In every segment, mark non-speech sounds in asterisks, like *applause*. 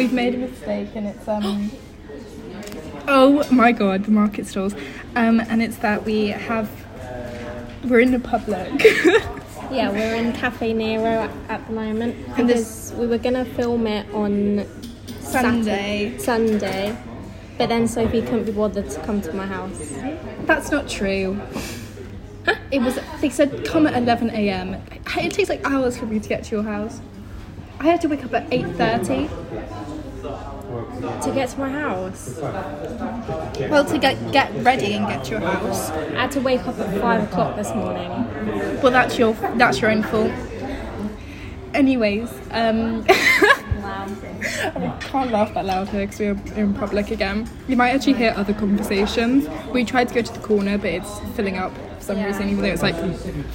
we've made a mistake, and it's um. Oh my god, the market stalls, um, and it's that we have. We're in the public. *laughs* Yeah, we're in Cafe Nero at, at the moment And this- we were gonna film it on Sunday. Saturday, Sunday, but then Sophie couldn't be bothered to come to my house. That's not true. It was. They said come at 11 a.m. It takes like hours for me to get to your house. I had to wake up at 8:30. To get to my house, Well, to get get ready and get to your house. I had to wake up at five o'clock this morning. Well, that's your that's your own fault. Anyways, um. *laughs* I can't laugh that loud here because we're in public again. You might actually hear other conversations. We tried to go to the corner, but it's filling up for some Yeah. reason, even though it's like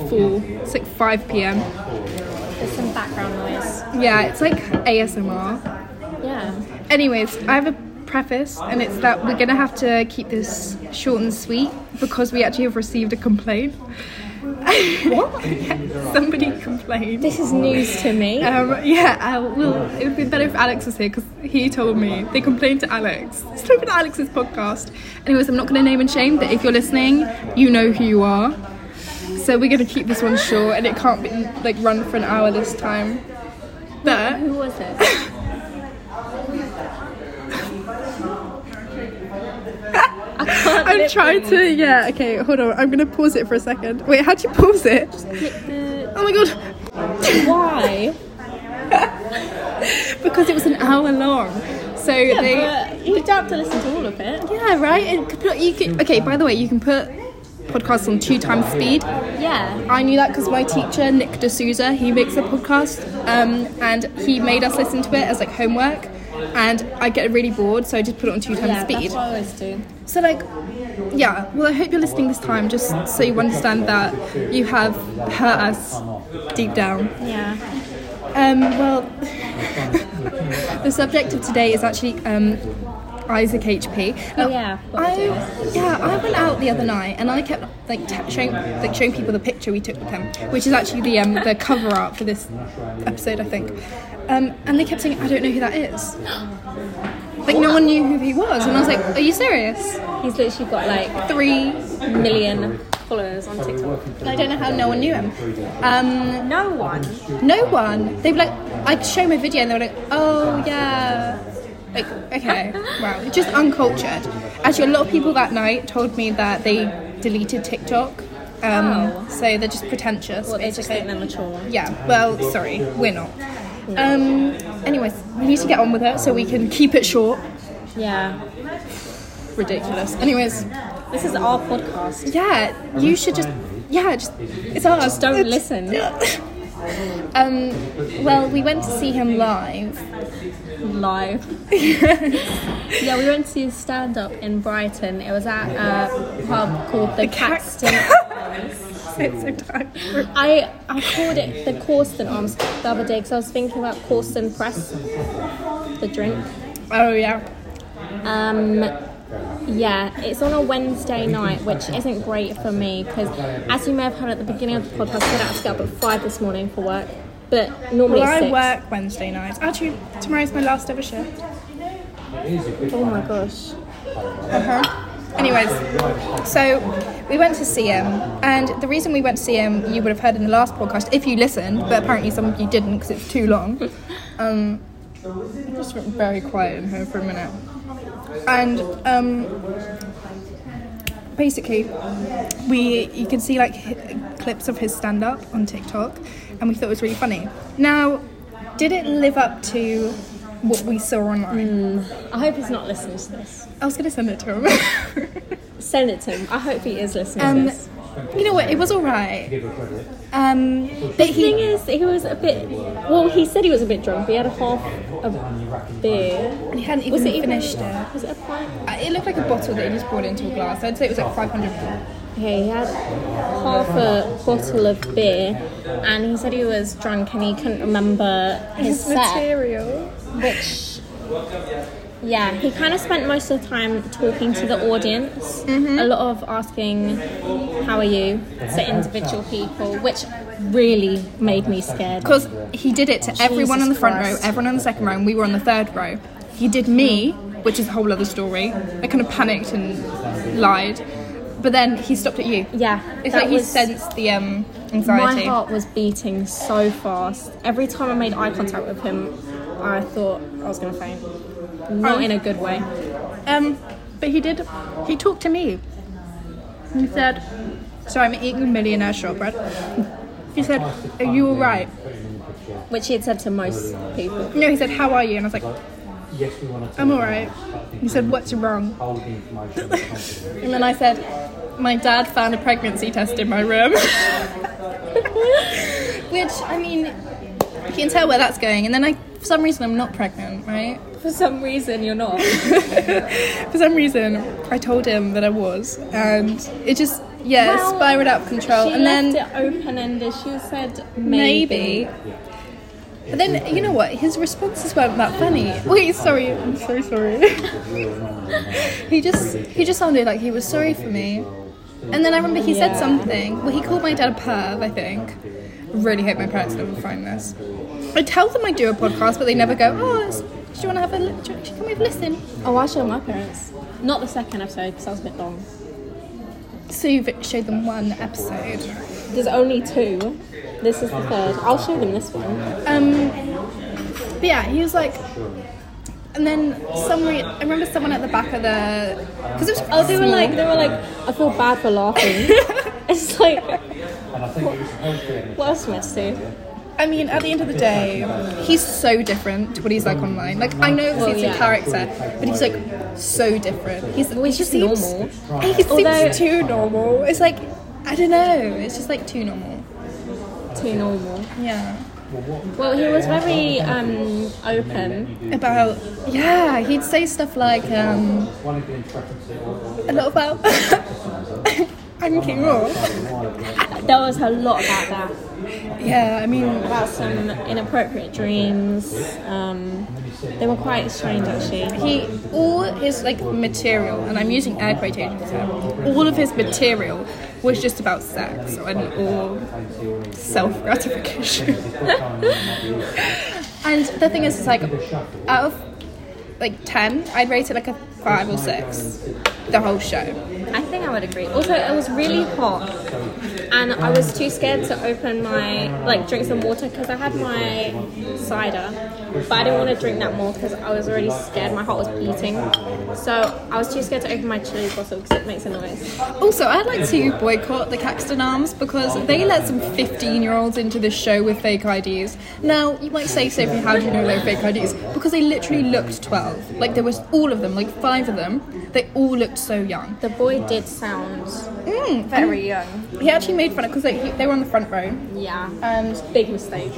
four, it's like 5 p.m. There's some background noise. Yeah, it's like ASMR. Yeah. Anyways, I have a preface, and it's that we're gonna have to keep this short and sweet because we actually have received a complaint. *laughs* What? Somebody complained. This is news to me. Um, yeah, uh, well, it would be better if Alex was here because he told me they complained to Alex. It's not Alex's podcast. Anyways, I'm not going to name and shame, but if you're listening, you know who you are. So we're going to keep this one short, and it can't be like run for an hour this time. But Who was it? *laughs* I can't I'm trying to. Yeah, okay, hold on. I'm going to pause it for a second. Wait, how'd you pause it? Click the- Oh my god, Why? *laughs* because it was an hour long. So Yeah, they. you don't have to listen to all of it. Yeah, right. And could you can, okay, by the way, you can put podcasts on two times speed. Yeah. I knew that because my teacher Nick D'Souza he makes a podcast, um, and he made us listen to it as like homework. And I get really bored, so I just put it on two times Yeah, speed. that's what I always do. So like, yeah. Well, I hope you're listening this time, just so you understand that you have hurt us deep down. Yeah. Um, well, *laughs* the subject of today is actually um, Isaac HP. Oh, yeah, I, yeah, I went out the other night and I kept like t- showing like showing people the picture we took with him, which is actually the um, the cover art for this episode, I think. Um, and they kept saying, "I don't know who that is." Like no one knew who he was, and I was like, "Are you serious?" He's literally got like three million followers on TikTok. I don't know how no one knew him. Um, No one. No one. They'd be like, I'd show my video and they were like, oh yeah. Like, okay, wow. It's just uncultured. Actually, a lot of people that night told me that they deleted TikTok. Um, Oh. So they're just pretentious. Well, they just think they're mature. Yeah, well, sorry, we're not. Um, anyways, we need to get on with it so we can keep it short. Yeah. Ridiculous. Anyways, This is our podcast. yeah, you should just, yeah, just, it's ours. Just don't It's- listen. *laughs* Um, well, we went to see him live. Live. *laughs* yeah, we went to see a stand up in Brighton. It was at a pub called the, Cat- Caxton. *laughs* It's so tired. I I called it the Cawston Arms the other day because I was thinking about Cawston Press, the drink. Oh yeah. Um, yeah, it's on a Wednesday night, which isn't great for me because, as you may have heard at the beginning of the podcast, I had to get up at five this morning for work. But normally Well, it's I work Wednesday nights. Actually, tomorrow's my last ever shift. Oh my gosh. Uh huh. Anyways, so we went to see him, and the reason we went to see him, you would have heard in the last podcast if you listened, but apparently some of you didn't because it's too long. *laughs* Um, just went very quiet in here for a minute, and um, basically, we you can see like hi- clips of his stand up on TikTok, and we thought it was really funny. Now, did it live up to what we saw online? I hope he's not listening to this. I was gonna send it to him. *laughs* Send it to him. I hope he is listening Um, to this. you know what? It was all right. Um, but The thing is, he was a bit. Well, he said he was a bit drunk. But he had a half a beer. he hadn't even Was it even finished it. Was it a pint? Uh, It looked like a bottle that he just poured into a glass. I'd say it was like 500 Okay, he had half a bottle of beer, and he said he was drunk and he couldn't remember his set. material. Which, yeah, he kind of spent most of the time talking to the audience. Mm-hmm. A lot of asking, "How are you?" to individual people, which really made me scared. Because he did it to everyone in the front Christ. row, everyone in the second row, and we were on the third row. he did me, which is a whole other story. I kind of panicked and lied, but then he stopped at you. Yeah, It's like he sensed the um, anxiety. My heart was beating so fast. Every time I made eye contact with him, I thought I was gonna faint. Not Oh. in a good way. Um, but he did. He talked to me. He said, "So I'm eating millionaire shortbread." He said, "Are you all right?" Which he had said to most people. No, he said, "How are you?" And I was like, Yes, we want to. "I'm all right." He said, "What's wrong?" All the information. that comes *laughs* to And then I said, "My dad found a pregnancy test in my room." *laughs* Which I mean, you can tell where that's going. And then I, for some reason, I'm not pregnant, right? For some reason, you're not. *laughs* For some reason, I told him that I was, and it just yeah Well, spiraled out of control. She and then it open ended. She said maybe. maybe. But then you know what? His responses weren't that funny. *laughs* Wait, sorry, I'm so sorry. *laughs* he just he just sounded like he was sorry for me. And then I remember he said something. Well, he called my dad a perv, I think. I really hope my parents never find this. I tell them I do a podcast, but they never go. Oh, do you want to have a li- do you- can we have a listen? Oh, I showed my parents. Not the second episode because that was a bit long. So you've showed them one episode. There's only two. This is the third. I'll show them this one. Um, but yeah, he was like, and then some. Re- I remember someone at the back of the because it was. Oh, they were like, they were like, I feel bad for laughing. *laughs* it's like, And I think it was healthy. what else am I to do? I mean, at the end of the day, he's so different to what he's like online. Like I know Well, he's yeah. a character, but he's like so different. He's, Well, he's he just seems- normal. He seems Although- too normal. It's like I don't know. It's just like too normal. Too normal. Yeah. Well, he was very um, open. About yeah, he'd say stuff like um, One of the discrepancy or a lot about. I'm King Raw. There was a lot about that. Yeah, I mean, About some inappropriate dreams. Um, they were quite strange, actually. he all his like material, and I'm using air quotations here. All of his material was just about sex and or self gratification. *laughs* and the thing is, it's like out of like ten, I'd rate it like a five or six. The whole show. I think I would agree. Also, it was really hot, and I was too scared to open my like drink some water because I had my cider, but I didn't want to drink that more because I was already scared. My heart was beating, so I was too scared to open my chili bottle because it makes a noise. Also, I'd like to boycott the Caxton Arms because they let some 15 year olds into this show with fake IDs. Now, you might say, Sophie, how do you know they're fake IDs? Because they literally looked 12. Like, there was all of them, like five of them. They all looked so young. The boy did sound Mm, very young. He actually made fun of because they, they were on the front row. Yeah, And big mistake.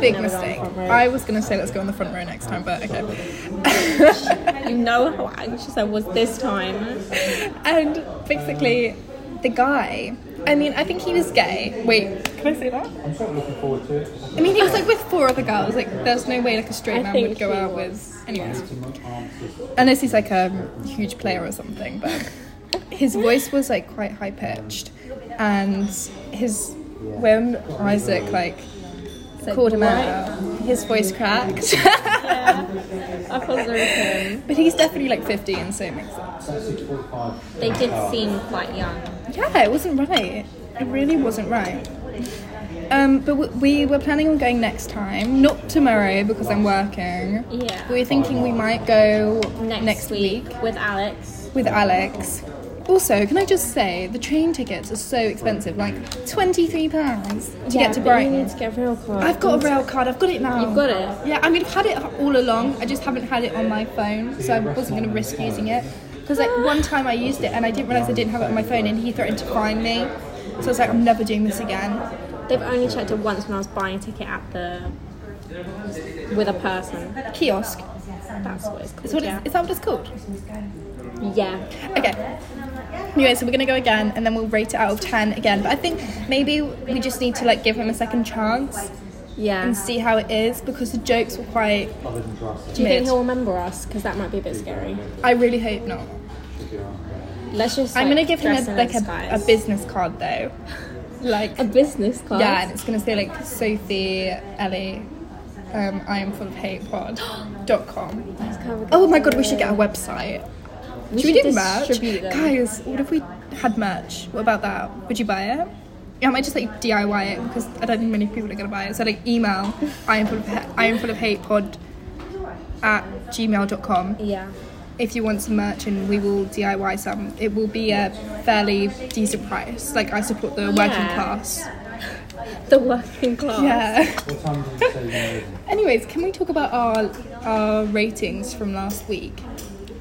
Big never go on mistake. I was going to say let's go on the front row next time, but okay. *laughs* You know how anxious I was this time. and basically, the guy, I mean, I think he was gay. Wait, can I say that? I'm sort of looking forward to it. I mean, he was like with four other girls. Like, there's no way like a straight I man would go out was. with. Anyways, unless he's like a huge player or something. But his voice was like quite high pitched, and his when Isaac like Said, called him out, his voice cracked. I felt sorry for him. but he's definitely like 15, so it makes sense. They did seem quite young. Yeah, it wasn't right. It really wasn't right. Um, but w- we were planning on going next time, not tomorrow because I'm working. Yeah. We were thinking we might go Next, next, week, week with Alex. with Alex. Also, can I just say the train tickets are so expensive, like twenty three pounds to get to but you Brighton. need to get a real card. I've got a rail card. I've got it now. You've got it? Yeah, I mean I've had it all along. I just haven't had it on my phone, so I wasn't going to risk using it. Because like one time I used it and I didn't realize I didn't have it on my phone, and he threatened to fine me. So I was like, I'm never doing this again. They've only checked it once when I was buying a ticket at the with a person. Kiosk. That's what it's called. Is, what yeah. it's, is that what it's called? yeah. Okay. Anyway, so we're gonna go again, and then we'll rate it out of ten again. But I think maybe we just need to like give him a second chance Yeah. and see how it is because the jokes were quite. Other than Jurassic. Do you think he'll remember us? Because that might be a bit scary. I really hope not. Let's just. I'm gonna give him a, like a, a business card though, like a business card. yeah, and it's gonna say like Sophie Ellie. Um, I am full of hate pod. *gasps* *gasps* *gasps* go with Oh my god, we should get a website. We should we do merch? them. Guys, what if we had merch? What about that? Would you buy it? Yeah, I might just like DIY it because I don't think many people are gonna buy it. So like email I am full of ha- I am full of hate pod at gmail.com Yeah. if you want some merch and we will DIY some. It will be a fairly decent price. Like I support the working Yeah. class. The working class. Yeah. What time did you say you were leaving? Anyways, can we talk about our our ratings from last week?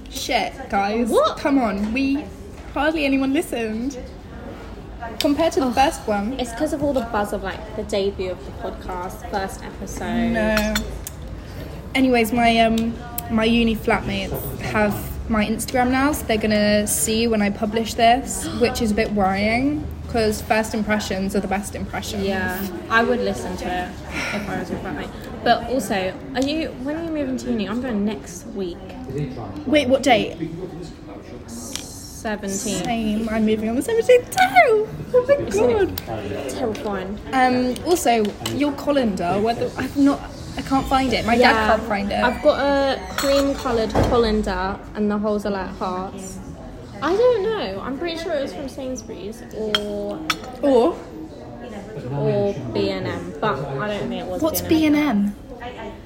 Shit, guys. What? Come on, we hardly anyone listened. Compared to the first one. It's because of all the buzz of like the debut of the podcast, first episode. No. Anyways, my um my uni flatmates have my Instagram now, so they're gonna see when I publish this, which is a bit worrying because first impressions are the best impressions. Yeah, I would listen to it if I was your flatmate. But also, are you when are you moving to uni? I'm going next week, Is he trying? Wait, what date? seventeen. Same. I'm moving on the 17th too. Oh my god. Terrifying. Um, also, your colander, whether I've not, I can't find it. My dad can't find it. I've got a cream coloured colander and the holes are like hearts. I don't know. I'm pretty sure it was from Sainsbury's or or or B and M, but I don't think it was. what's B&M. B and M?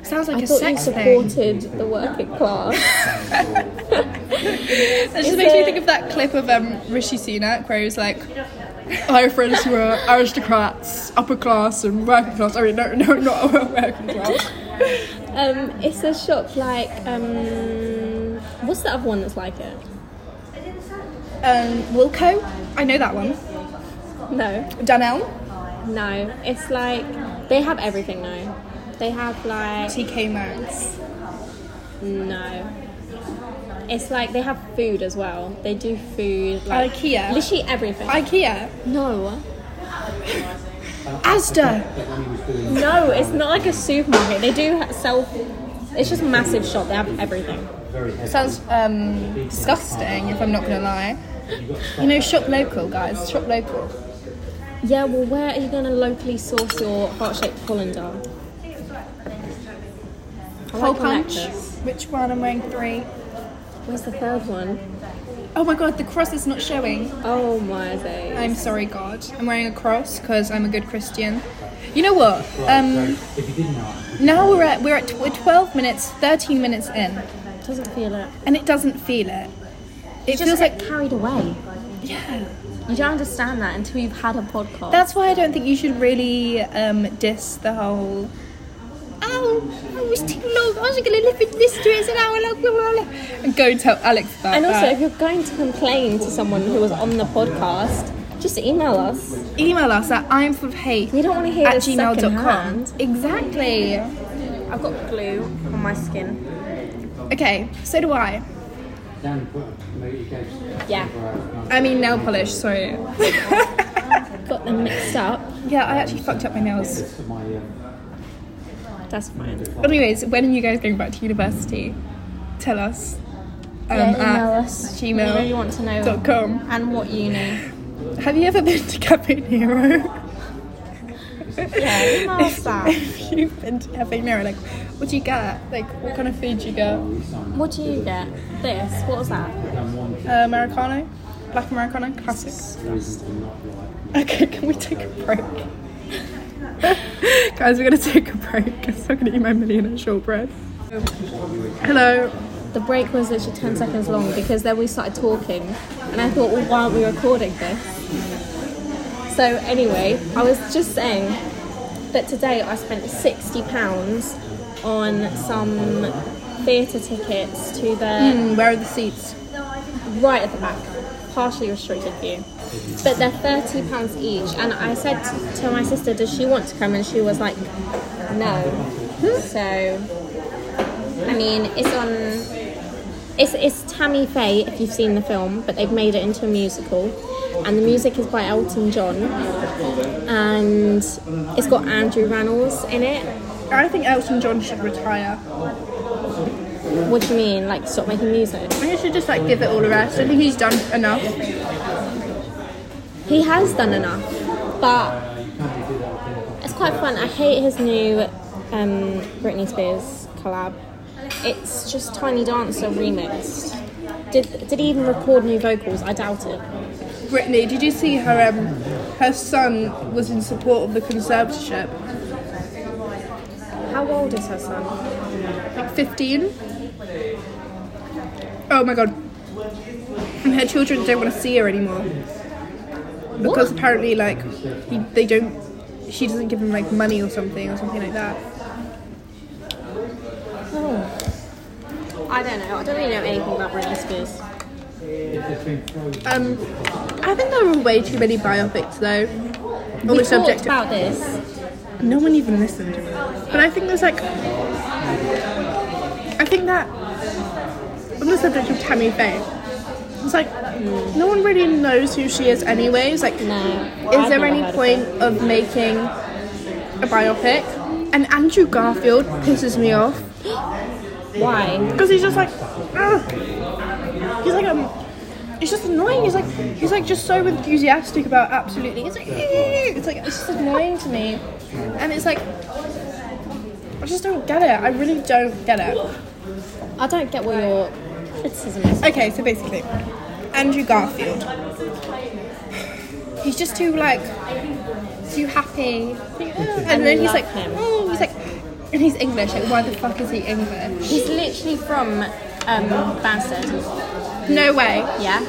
Sounds like I a thought you sex thing. supported the working *laughs* class. That just makes me think of that clip of um, Rishi Sunak where he's like, "I have friends who are aristocrats, upper class, and working class." I mean, no, no, not *laughs* working class. um, it's a shop like um, what's the other one that's like it? Um, Wilko, I know that one. No, Dunelm, no. It's like they have everything now. They have like TK Maxx. no. It's like they have food as well. They do food like IKEA. literally everything. IKEA, no, *laughs* Asda. When he was doing no, it's not like a supermarket. They do ha- sell. It's just a massive shop. They have everything. very. Sounds um, disgusting, if I'm not gonna lie. You know, shop local, guys. Shop local. Yeah, well, where are you going to locally source your heart-shaped colander? I Hole like punch. Which one? I'm wearing three. Where's the third one? Oh my god, the cross is not showing. Oh my days. I'm sorry, God. I'm wearing a cross because I'm a good Christian. You know what? Um, If you didn't know, now we're at we're at tw- we're 12 minutes, 13 minutes in, Doesn't feel it. and it doesn't feel it. It just feels get like carried away. yeah. You don't understand that until you've had a podcast. That's why I don't think you should really um, diss the whole. Oh, I was too long. I wasn't going to listen to it. It's an hour long. Blah, blah, blah. And go tell Alex about and also, that. if you're going to complain to someone who was on the podcast, just email us. Email us at I'm full of hate We don't want to hear at this gmail.com. secondhand. Exactly. I've got glue on my skin. Okay, so do I. Dan put maybe he gave Yeah. I mean nail polish. Sorry. Got them mixed up. yeah, I actually fucked up my nails. this to my um, That's fine. But anyways, when are you guys going back to university? Tell us. Um, yeah, email at us. We really want to know. Dot com. And what uni. Have you ever been to Cafe Nero? *laughs* Yeah, *laughs* email us that. if you've been to Cafe Nero, like, what do you get? Like, what kind of food do you get? What do you get? This. What was that? Uh, Americano? Black Americano? Classic. reason to not like Okay, can we take a break? *laughs* Guys, we're gonna take a break *laughs* because I'm gonna eat my millionaire shortbread. Hello. The break was literally 10 seconds long because then we started talking and I thought, well, why aren't we recording this? So, anyway, I was just saying that today I spent £60 on some theatre tickets to the Hmm, where are the seats? right at the back, partially restricted view. But they're thirty pounds each, and I said t- to my sister, "Does she want to come?" And she was like, "No." So, I mean, it's on. It's it's Tammy Faye if you've seen the film, but they've made it into a musical, and the music is by Elton John, and it's got Andrew Rannells in it. I think Elton John should retire. What do you mean, like stop making music? I think he should just like give it all a rest. I think he's done enough. He has done enough, but it's quite fun. I hate his new um, Britney Spears collab. It's just Tiny Dancer remixed. Did did he even record new vocals? I doubt it. Britney, did you see her? Um, her son was in support of the conservatorship. How old is her son? Like 15. Oh my god. And *laughs* her children don't want to see her anymore because apparently, like, he, they don't. She doesn't give him like money or something or something like that. Oh. I don't know. I don't really know anything about Britney Spears. It's been frozen. Um, I think there are way too many biopics though. On We the talked subject. about this. No one even listened. But I think there's like. I think that. On the subject of Tammy Faye, it's like. No one really knows who she is, anyways. Like, No. is I've there any heard of point of making a biopic? And Andrew Garfield pisses me off Why? because he's just like, ugh. he's like um, it's just annoying. He's like, he's like just so enthusiastic about absolutely. It's like, it's like it's just annoying to me, and it's like, I just don't get it. I really don't get it. I don't get what your criticism. Okay, so basically, Andrew Garfield. He's just too like too happy, *laughs* and then he's like, oh, he's like, and he's English. Like, why the fuck is he English? He's literally from um, Banstead. No way. Yeah.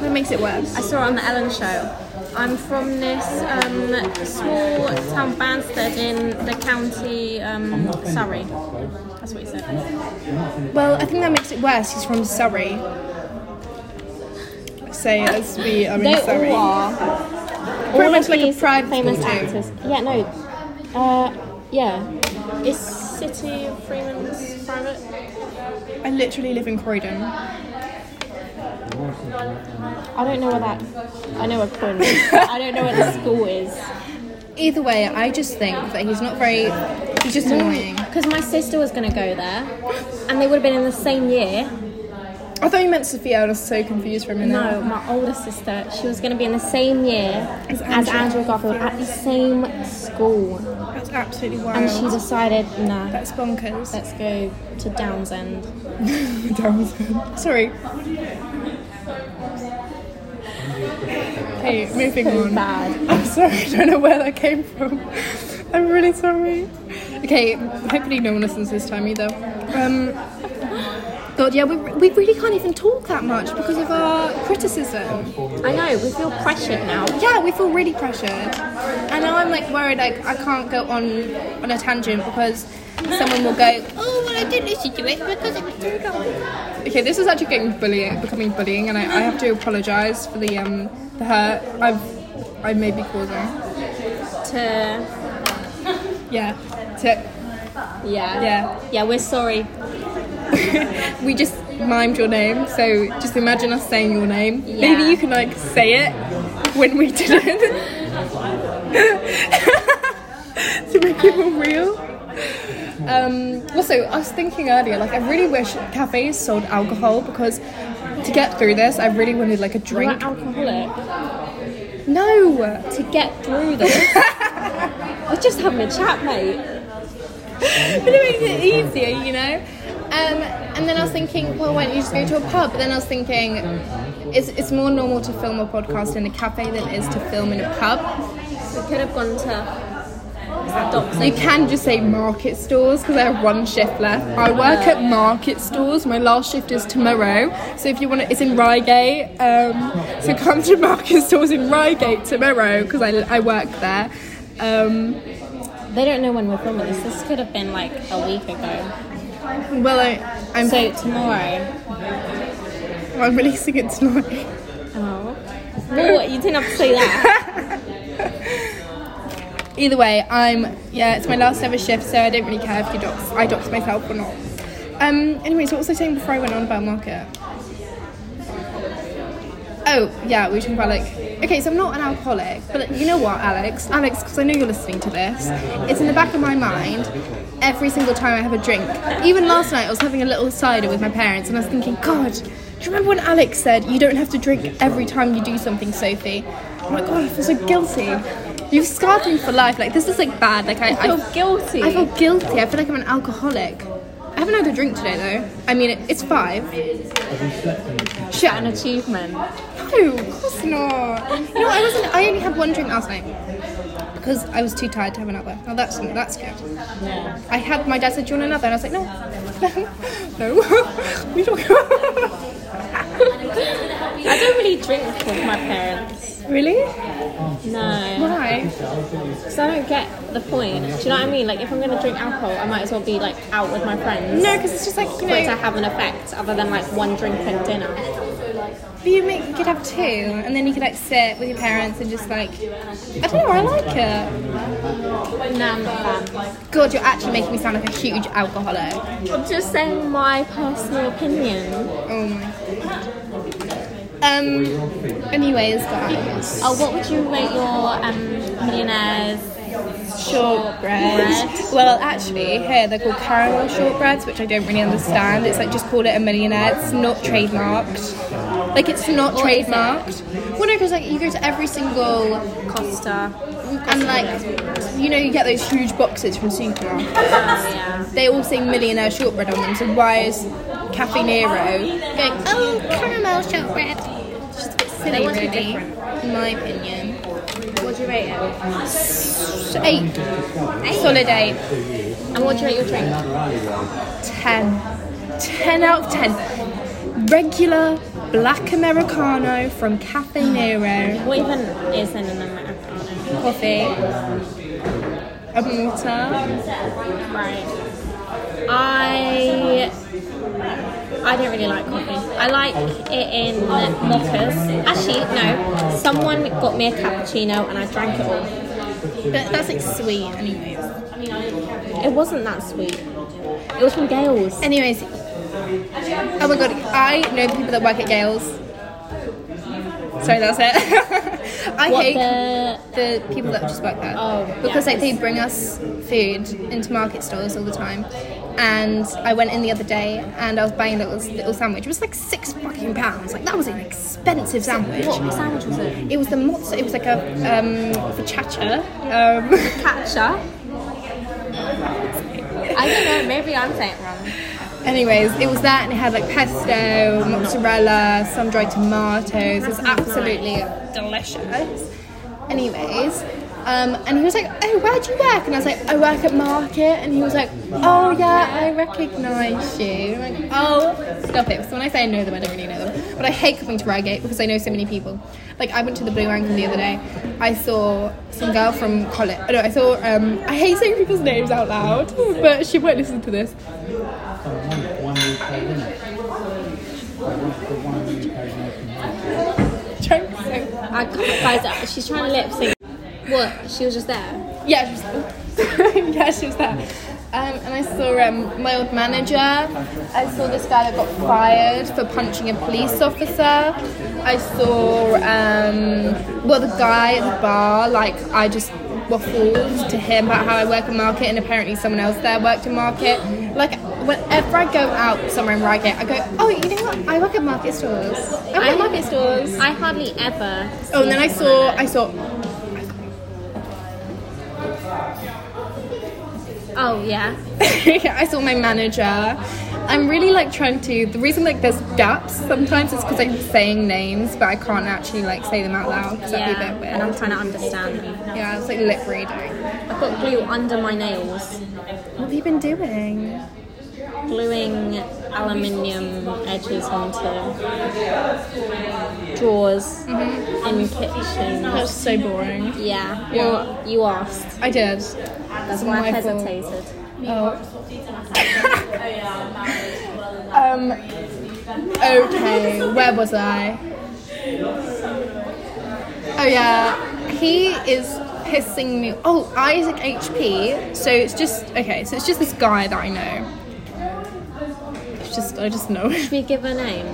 That makes it worse. I saw it on the Ellen show. I'm from this um, small town Banstead in the county um, Surrey. That's what he said. Well, I think that makes it worse. He's from Surrey. Say as we are in They Surrey. all are. Pretty All much like a pride famous actors. Yeah, no. Uh, yeah. Is City of Freemen's private? I literally live in Croydon. I don't know where that. I know where is. *laughs* I don't know where the school is. Either way, I just think that he's not very. He's just annoying. Because my sister was going to go there, and they would have been in the same year. I thought you meant Sophia. I was so confused for a minute. No, my older sister, she was going to be in the same year As Andrew Garfield at the same school. That's absolutely wild. And she decided, nah, That's bonkers. let's go to Downsend. *laughs* Sorry. Okay, moving on. Bad. *laughs* I'm sorry, I don't know where that came from. I'm really sorry. Okay, hopefully no one listens this time either. Um, God, yeah, we, we really can't even talk that much because of our criticism. I know, we feel pressured now. Yeah, we feel really pressured. And now I'm like worried like I can't go on on a tangent because someone will go, Oh well I didn't listen to it because it was too long. Okay, this is actually getting bullying becoming bullying and I, I have to apologise for the um the hurt I've I may be causing. To, Yeah. To, yeah. yeah. Yeah, we're sorry. *laughs* We just mimed your name, so just imagine us saying your name. Yeah. Maybe you can like say it when we didn't. *laughs* to make it more real. Um, also, I was thinking earlier, like I really wish cafes sold alcohol because to get through this, I really wanted like a You're drink. alcoholic. No, To get through this, *laughs* we're just having a chat, mate. but it makes it easier, you know. Um, and then I was thinking, well, why don't you just go to a pub? But then I was thinking, it's, it's more normal to film a podcast in a cafe than it is to film in a pub. We could have gone to. You can just say market stores because I have one shift left. I work at market stores. My last shift is tomorrow. So if you want to, it's in Reigate. Um, so come to *laughs* market stores in Reigate tomorrow because I, I work there. Um, They don't know when we're filming this. This could have been like a week ago. Well, I, I'm, So tomorrow. I'm releasing it tonight. Oh. Well, you didn't have to say that. *laughs* Either way, I'm yeah, it's my last ever shift, so I don't really care if you dox I dox myself or not. Um anyway, so what was I saying before I went on about market? Oh, yeah, we were talking about like okay, so I'm not an alcoholic, but you know what, Alex? Alex, because I know you're listening to this, it's in the back of my mind every single time I have a drink. Even last night I was having a little cider with my parents and I was thinking, God, do you remember when Alex said you don't have to drink every time you do something, Sophie? Oh my god, I feel so guilty. You've scarred me for life. Like this is like bad. Like I, I feel guilty. I feel guilty. I feel like I'm an alcoholic. I haven't had a drink today though. I mean, it, it's five. Have you slept in it? Shit. An achievement. No, of course not. You know, I wasn't. I only had one drink last night because I was too tired to have another. Oh, that's that's good. Yeah. I had my dad said, "Do you want another?" And I was like, "No, *laughs* no, no." we talking about? I don't really drink with my parents. really? No. Why? Because I don't get the point. Do you know what I mean? Like, if I'm going to drink alcohol, I might as well be, like, out with my friends. No, because it's just like you it to have an effect other than, like, one drink and dinner. You make you could have two, and then you could like sit with your parents and just like I don't know. I like it. No, I'm not a fan. God, you're actually making me sound like a huge alcoholic. I'm just saying my personal opinion. Oh my god. Um. Anyways, guys. Oh, what would you rate your um, millionaires? shortbread. Well, actually, here they're called caramel shortbreads, which I don't really understand. It's like just call it a millionaire. It's not trademarked. Like it's not What is it? trademarked. Well, no, because like you go to every single Costa. and like you know you get those huge boxes from yeah. They all say millionaire shortbread on them. So why is Cafe Nero going? Oh, caramel shortbread. It's just a bit silly, They want to be really, in my opinion. What do you rate it? Eight. Solid eight. And what do you rate your drink? 10. 10 out of 10. Regular black Americano from Cafe Nero. What even is in an Americano? Coffee. A water. Right. I I don't really like coffee. I like it in mochas. Actually, no. Someone got me a cappuccino and I drank it all. But that's like sweet, anyways. It wasn't that sweet. It was from Gail's. Anyways. Oh my god, I know the people that work at Gail's. Sorry, that's it. *laughs* I What hate the the people that just work there. Oh, because like they bring us food into market stores all the time. And I went in the other day and I was buying a little little sandwich. It was like six fucking pounds. Like that was an expensive sandwich. what sandwich was it? It was the mozza. It was like a um, focaccia. Um, Catcher. *laughs* I don't know. Maybe I'm saying it wrong. Anyways, it was that, and it had like pesto, mozzarella, sun dried tomatoes. It was absolutely delicious. Anyways, um, and he was like, "Oh, where do you work?" And I was like, "I work at Market." And he was like, "Oh yeah, I recognise you." I'm like, "Oh, stop it!" So when I say I know them, I don't really know them. But I hate coming to Reigate because I know so many people. Like I went to the Blue Anchor the other day. I saw some girl from college. No, I saw. Um, I hate saying people's names out loud, but she won't listen to this. One, one UK winner. The one UK American Trying I can't, guys, uh, she's trying to lip sync. What? She was just there. Yeah, she was, *laughs* yeah, she was there. Um, and I saw um, my old manager. I saw this guy that got fired for punching a police officer. I saw, um, well, the guy at the bar. Like, I just waffled to him about how I work in market, and apparently someone else there worked in market. Like, whenever I go out somewhere in Reigate, I go, oh, you know what? I work at market stores. I work at market stores. I hardly ever. Oh, and then I saw, I saw Oh yeah. *laughs* I saw my manager. I'm really like trying to. The reason like there's gaps sometimes is because I'm saying names, but I can't actually like say them out loud because that'd be a Yeah. bit weird. And I'm trying to understand yeah, it's like lip reading. I've got glue under my nails. What have you been doing? Gluing aluminium edges onto drawers in kitchen. That's so boring. Yeah. Yeah. Well, you asked. I did. That's why I hesitated. Oh. *laughs* um. Okay, where was I? Oh yeah, he is pissing me. Oh, Isaac HP. So it's just okay. So it's just this guy that I know. Just I just know. Should we give a name?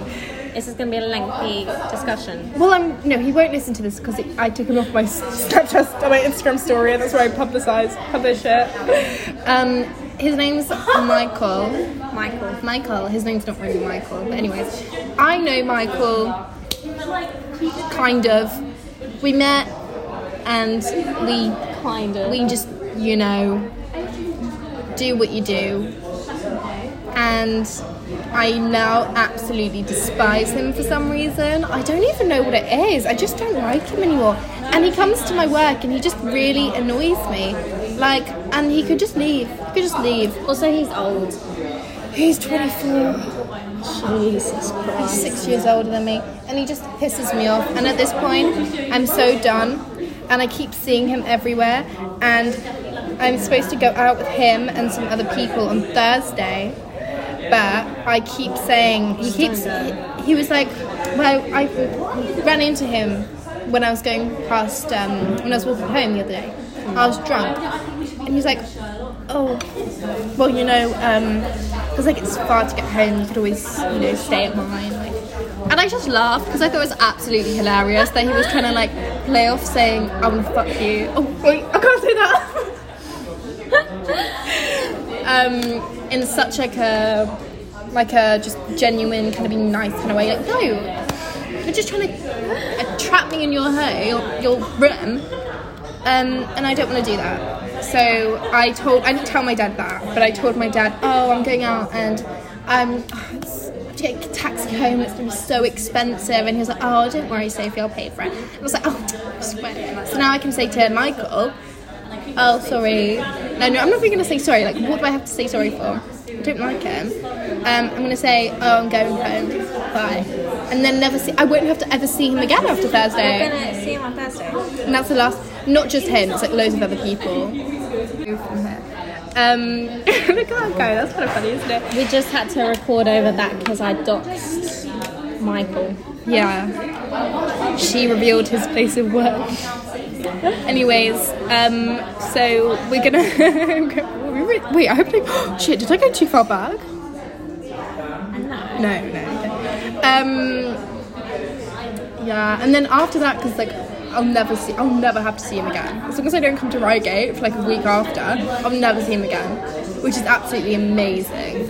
This is going to be a lengthy discussion. Well, um, no, he won't listen to this because I took him off my Snapchat, my Instagram story, and that's where I publicize, publish it. Um, his name's Michael. Michael. Michael. His name's not really Michael, but anyways, I know Michael. Kind of. We met, and we Kind of. we just you know do what you do, and I now absolutely despise him for some reason. I don't even know what it is. I just don't like him anymore. And he comes to my work and he just really annoys me. Like, and he could just leave. He could just leave. Also, he's old. He's 24. Jesus Christ. He's six years older than me, and he just pisses me off. And at this point, I'm so done, and I keep seeing him everywhere. And I'm supposed to go out with him and some other people on Thursday, but I keep saying he keeps. He, was like, well, I ran into him when I was going past um, when I was walking home the other day. I was drunk, and he was like, oh, well, you know, because like it's far to get home, you could always, you know, stay at mine. Like, and I just laughed because I thought it was absolutely hilarious that he was trying to like play off saying, "I want to fuck you." Oh wait, I can't say that. *laughs* um, in such like a like a just genuine kind of be nice kind of way. Like, no, you're just trying to trap me in your home, your, your room, um, and I don't want to do that. So I told, I didn't tell my dad that, but I told my dad, oh, I'm going out and I get a taxi home. It's to be so expensive. And he was like, oh, don't worry, Sophie, I'll pay for it. I was like, oh, I swear. So now I can say to Michael, oh, sorry. No, no, I'm not even going to say sorry. Like, what do I have to say sorry for? I don't like him. Um, I'm going to say, oh, I'm going home. Bye. And then never see, I won't have to ever see him again after Thursday. We're gonna see him on Thursday. And that's the last, not just him, it's like loads of other people. Um, *laughs* look at that guy, that's kind of funny, isn't it? We just had to record over that because I doxed Michael. Yeah. She revealed his place of work. *laughs* Anyways, um, so we're gonna. *laughs* Wait, I hope I. *gasps* Shit, did I go too far back? No, no. okay. Um, yeah, and then after that, because like I'll never see, I'll never have to see him again. As long as I don't come to Reigate for like a week after, I'll never see him again, which is absolutely amazing.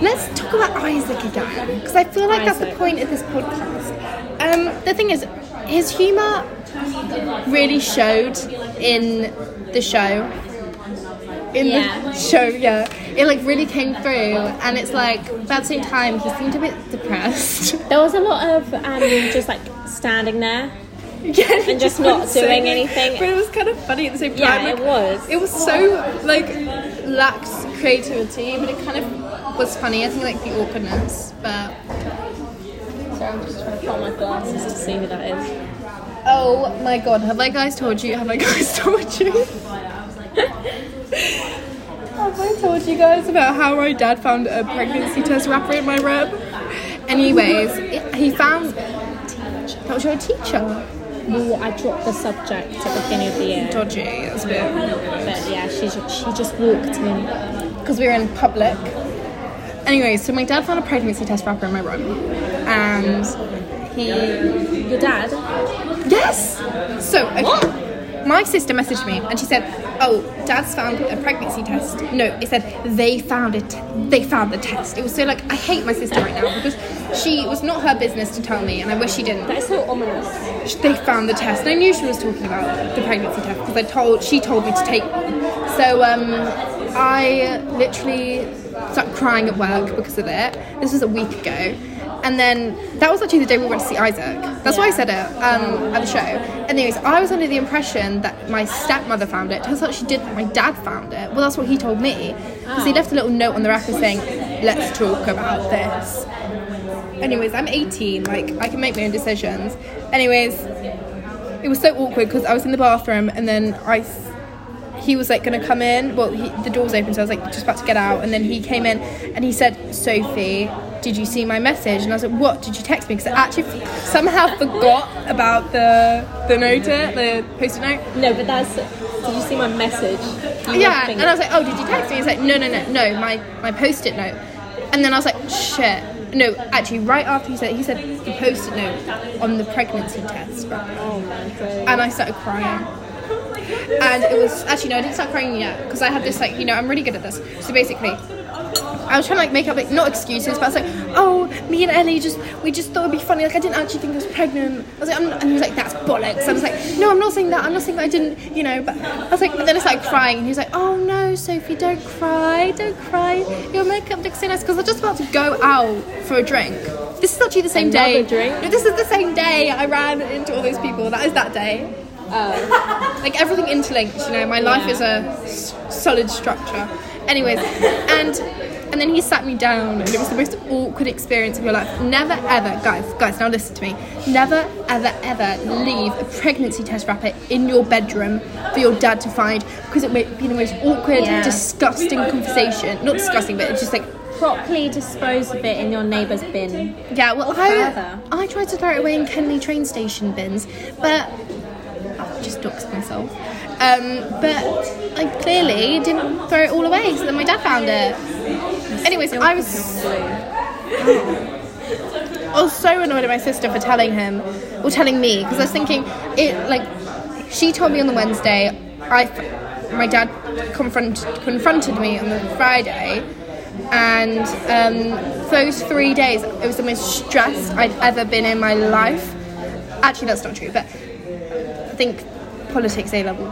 Let's talk about Isaac again, because I feel like that's the point of this podcast. Um, the thing is, his humour really showed in the show. In Yeah. the *laughs* show, yeah, it like really came through, and it's like at the same time he seemed a bit depressed. *laughs* There was a lot of um, just like standing there. yeah, And just wouldn't doing it, anything. But it was kind of funny at the same time. Yeah, time. it was. It was so like lacked creativity, but it kind of was funny. I think like the awkwardness, but. I'm just trying to my glasses to see who that is. Oh my god, have I guys told you? Have I *laughs* guys told you? have I told you guys about how my dad found a pregnancy test wrapper in my room? Anyways, it- he found. That was your teacher. Well, I dropped the subject at the beginning of the year. Dodgy, that's a bit. But yeah, she, she just walked in. Because we were in public. Anyway, so my dad found a pregnancy test wrapper in my room. And he. Your dad? Yes! So, okay. My sister messaged me and she said, Oh, dad's found a pregnancy test. No, it said they found it. They found the test. It was so like, I hate my sister right now because she it was not her business to tell me and I wish she didn't. That is so ominous. They found the test. And I knew she was talking about the pregnancy test because I told, she told me to take one. So, um, I literally started crying at work because of it. This was a week ago. And then that was actually the day we went to see Isaac. That's why I said it um, at the show. Anyways, I was under the impression that my stepmother found it. Turns out she did. My dad found it. Well, that's what he told me. Because he left a little note on the wrapper saying, "Let's talk about this." Anyways, I'm 18. Like I can make my own decisions. Anyways, it was so awkward because I was in the bathroom and then I. He was like gonna come in. Well, he, the doors open, so I was like just about to get out, and then he came in and he said, "Sophie, did you see my message?" And I was like, "What? Did you text me?" Because I actually f- somehow forgot about the the note, the post-it note. No, but that's. Did you see my message? You Yeah, and I was like, "Oh, did you text me?" He's like, "No, no, no, no, my my post-it note." And then I was like, "Shit." No, actually, right after he said, he said the post-it note on the pregnancy test, Oh my god. and I started crying. And it was actually no, I didn't start crying yet because I had this like you know I'm really good at this. So basically, I was trying to like make up like not excuses, but I was like, oh, me and Ellie just we just thought it'd be funny. Like I didn't actually think I was pregnant. I was like, I'm not, and he was like, that's bollocks. I was like, no, I'm not saying that. I'm not saying that I didn't, you know. But I was like, but then I started crying, and he was like, oh no, Sophie, don't cry, don't cry. Your makeup looks so nice because I was just about to go out for a drink. This is actually the same Another day. drink? No, This is the same day I ran into all those people. That is that day. Oh. Like everything interlinked, you know. My life Yeah. is a s- solid structure. Anyways, and and then he sat me down, and it was the most awkward experience of your life. Never ever, guys, guys, now listen to me. Never ever ever leave a pregnancy test wrapper in your bedroom for your dad to find because it would be the most awkward, Yeah. disgusting conversation. Not disgusting, but it's just like Properly dispose of it in your neighbour's bin. Yeah, well. I, I tried to throw it away in Kenley train station bins, but just doxed myself. Um, but I clearly didn't throw it all away, so then my dad found it. Anyways, I was *laughs* I was so annoyed at my sister for telling him or telling me because I was thinking it like she told me on the Wednesday. I my dad confront, confronted me on the Friday, and um, those three days it was the most stressed I'd ever been in my life. Actually, that's not true, but think politics A level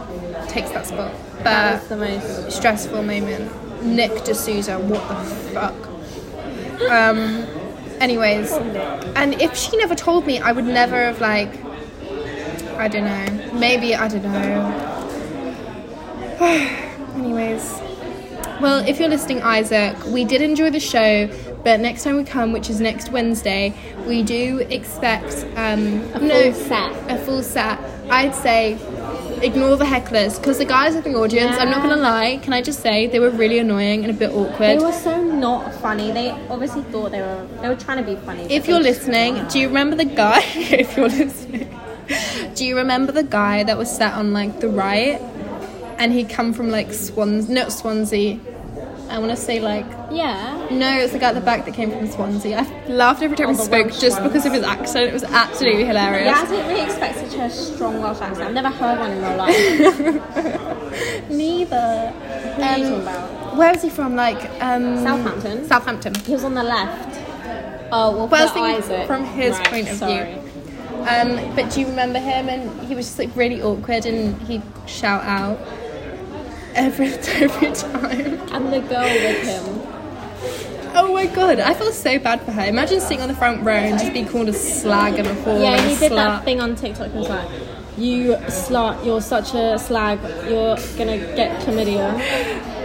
takes that spot. But That was the most. stressful moment. Nick D'Souza, what the fuck? Um, anyways, and if she never told me, I would never have like, I don't know, maybe I don't know. *sighs* anyways, well, if you're listening, Isaac, we did enjoy the show, but next time we come, which is next Wednesday, we do expect um, A no, full set. a full set. I'd say ignore the hecklers because the guys in the audience. I'm not gonna lie. Can I just say they were really annoying and a bit awkward They were so not funny. They obviously thought they were. They were trying to be funny. If you're listening, do you remember the guy? *laughs* if you're listening, do you remember the guy that was sat on like the right, and he'd come from like Swans, not Swansea. I want to say like Yeah. no, it's the guy at the back that came from Swansea. I laughed every time Oh, he spoke Welsh just one. because of his accent. It was absolutely hilarious. Yeah, I didn't really expect such a strong Welsh accent. I've never heard one in real life. *laughs* Neither. What are you talking about? Where was he from? Like um, Southampton? Southampton. He was on the left. Oh, well, Well, I for Isaac. from his Right, point of sorry. view. Um, but do you remember him? And he was just like really awkward, and he'd shout out every *laughs* every time. And the girl with him. Oh my god, I feel so bad for her. Imagine sitting on the front row and just being called a slag and a whore. Yeah, and he did slut. that thing on TikTok. He was like, "You slut, you're such a slag. You're gonna get chlamydia."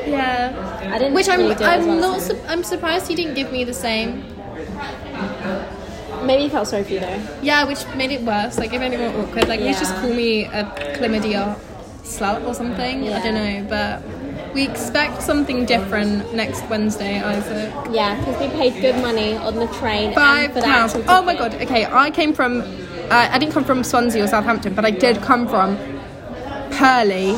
Yeah. I didn't. Which I'm, do I'm well not. Su- I'm surprised he didn't give me the same. Maybe he felt sorry for you though. Yeah, which made it worse. Like, it made it more awkward. Like, please just Yeah. call me a chlamydia slut or something. I don't know, but we expect something different next Wednesday, Isaac. Yeah, because we paid good money on the train. Five and for pounds. Oh my god. Okay, I came from. Uh, I didn't come from Swansea or Southampton, but I did come from Purley,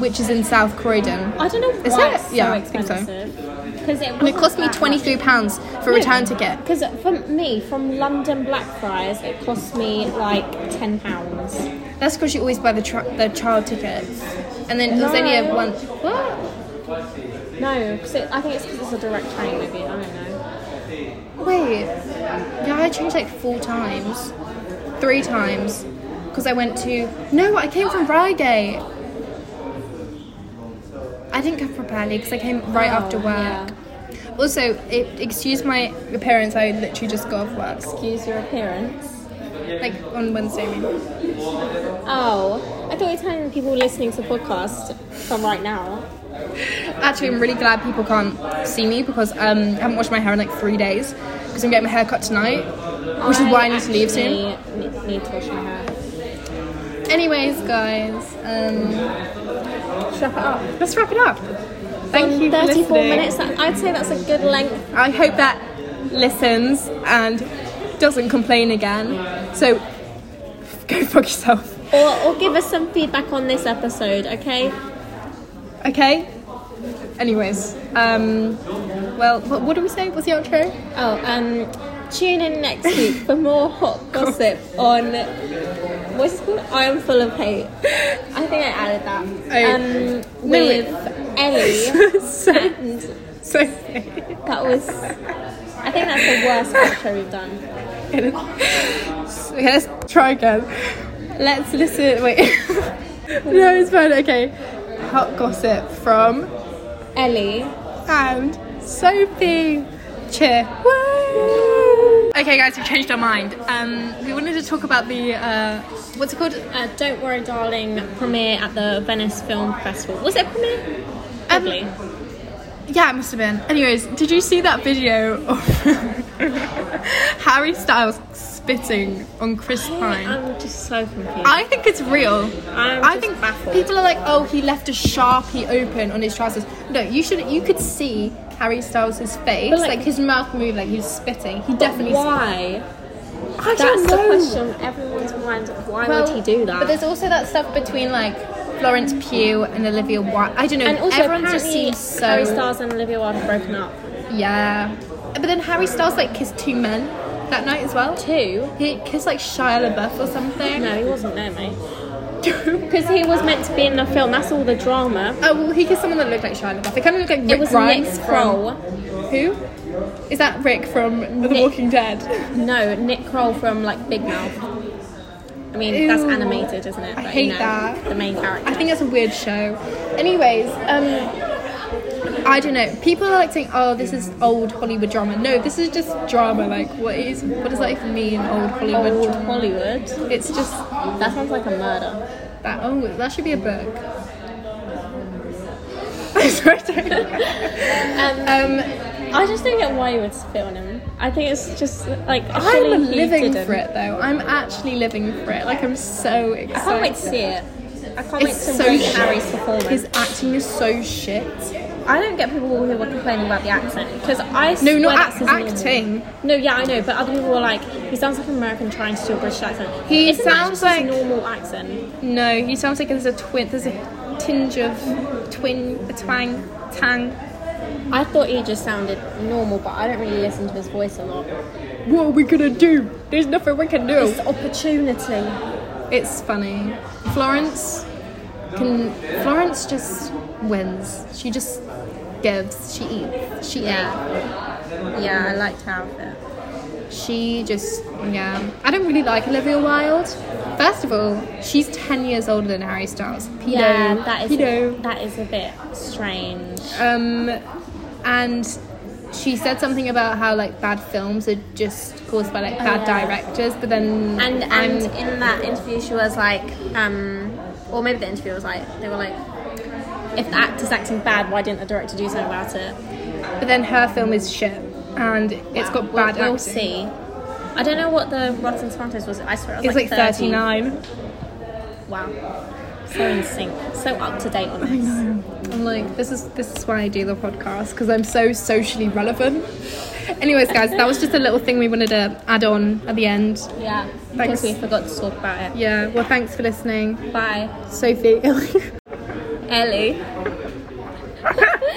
which is in South Croydon. I don't know Is why it? it's so Yeah, I think so. Because it, And it cost me twenty three pounds for a return ticket. Because for me, from London Blackfriars, it cost me like ten pounds. That's because you always buy the tr- the child tickets, and then there's only a No. one. What? No, because I think it's because it's a direct train. Maybe I don't know. Wait. Yeah, I changed like four times, three times, because I went to. No, I came from Reigate. I didn't come from Purley because I came right Oh, after work. yeah. Also, it, excuse my appearance. I literally just got off work, Excuse your appearance. like on Wednesday. I mean. Oh, I thought you were telling people listening to the podcast from right now. Actually, I'm really glad people can't see me because um, I haven't washed my hair in like three days because I'm getting my hair cut tonight, which is why I need to leave soon. Need, need to wash my hair. Anyways, guys, um, wrap it up. let's wrap it up. Thank you for 34 listening. minutes. that- I'd say that's a good length. I hope that listens and doesn't complain again. So *laughs* go fuck yourself. Or, or give us some feedback on this episode, okay? Okay. Anyways, um, well, what, what do we say? What's the outro? Oh, um, tune in next week for more hot *laughs* gossip on what's called? I am full of hate. I think I added that. Oh. Um, No, with Ellie *laughs* so, and Sophie. That was. I think that's the worst picture we've done. Okay, *laughs* let's try again. Let's listen. Wait. *laughs* no, it's fine. Okay. Hot gossip from Ellie. and Sophie. Cheer. Woo! Okay, guys, we've changed our mind. Um, we wanted to talk about the uh, what's it called? Uh, Don't Worry Darling premiere at the Venice Film Festival. Was it a premiere? Probably. Yeah, it must have been. Anyways, did you see that video of *laughs* Harry Styles spitting on Chris Pine? I'm just so confused. I think it's real. I'm I just think baffled. people are like, oh, he left a sharpie open on his trousers. No, you should. You could see Harry Styles' face, But, like, like- his mouth moved, like he was spitting. He definitely. Why? I That's don't the question on everyone's mind. Why Well, would he do that? But there's also that stuff between like Florence Pugh and Olivia Wilde. I don't know. and also, everyone just seems so. Harry Styles and Olivia Wilde have broken up. Yeah. But then Harry Styles like kissed two men that night as well. Two? He kissed like Shia LaBeouf or something. No, he wasn't there, mate. *laughs* Because he was meant to be in the film. That's all the drama. Oh well, he kissed someone that looked like Shia LaBeouf. They kind of looked like Rick It was Grimes Nick Kroll. who? Is that Rick from The Walking Dead? No, Nick Kroll from like Big Mouth. I mean, that's animated, isn't it? I But, hate you know, that. The main character. I think that's a weird show. Anyways, um, I don't know. People are like saying, "Oh, this is old Hollywood drama." No, this is just drama. Like, what is? What does that even mean? Old Hollywood. old drama? Hollywood. It's just That sounds like a murder. that. Oh, that should be a book. I'm *laughs* sorry. don't- *laughs* um, I just don't get why you would spit on him. I think it's just like I'm living for it though. I'm actually living for it. Like I'm so excited. I can't wait to see it. I can't It's wait to so. Harry's performance. His acting is so shit. I don't get people who were complaining about the accent because I No, not that's act- his normal. acting. No, yeah, I know, but other people were like, he sounds like an American trying to do a British accent. He Isn't sounds like- normal accent. No, he sounds like there's a twin. There's a tinge of twin, a twang, tang. I thought he just sounded normal, but I don't really listen to his voice a lot. What are we gonna do? There's nothing we can do. It's opportunity. It's funny. Florence can. Florence just wins. She just gives. She eats. She Yeah. Yeah, I liked her outfit. She just yeah. I don't really like Olivia Wilde. First of all, she's ten years older than Harry Styles. Pedo. Yeah, that is Pedo. that is a bit strange. Um, and she said something about how like bad films are just caused by like bad Oh, yeah. directors, but then And and I'm in that interview, she was like, um, or maybe the interview was like, they were like, if the actor's acting bad, why didn't the director do something about it? but then her film is shit and it's got We'll, bad we'll acting. see. I don't know what the Rotten Tomatoes was. I swear it It's was like, like, 30. 39. Wow, so in sync, so up to date on this. I'm like, this is this is why I do the podcast because I'm so socially relevant. Anyways, guys, that was just a little thing we wanted to add on at the end. Yeah, Thanks. because we forgot to talk about it. Yeah, well, thanks for listening, Bye, Sophie. *laughs* Ellie. *laughs*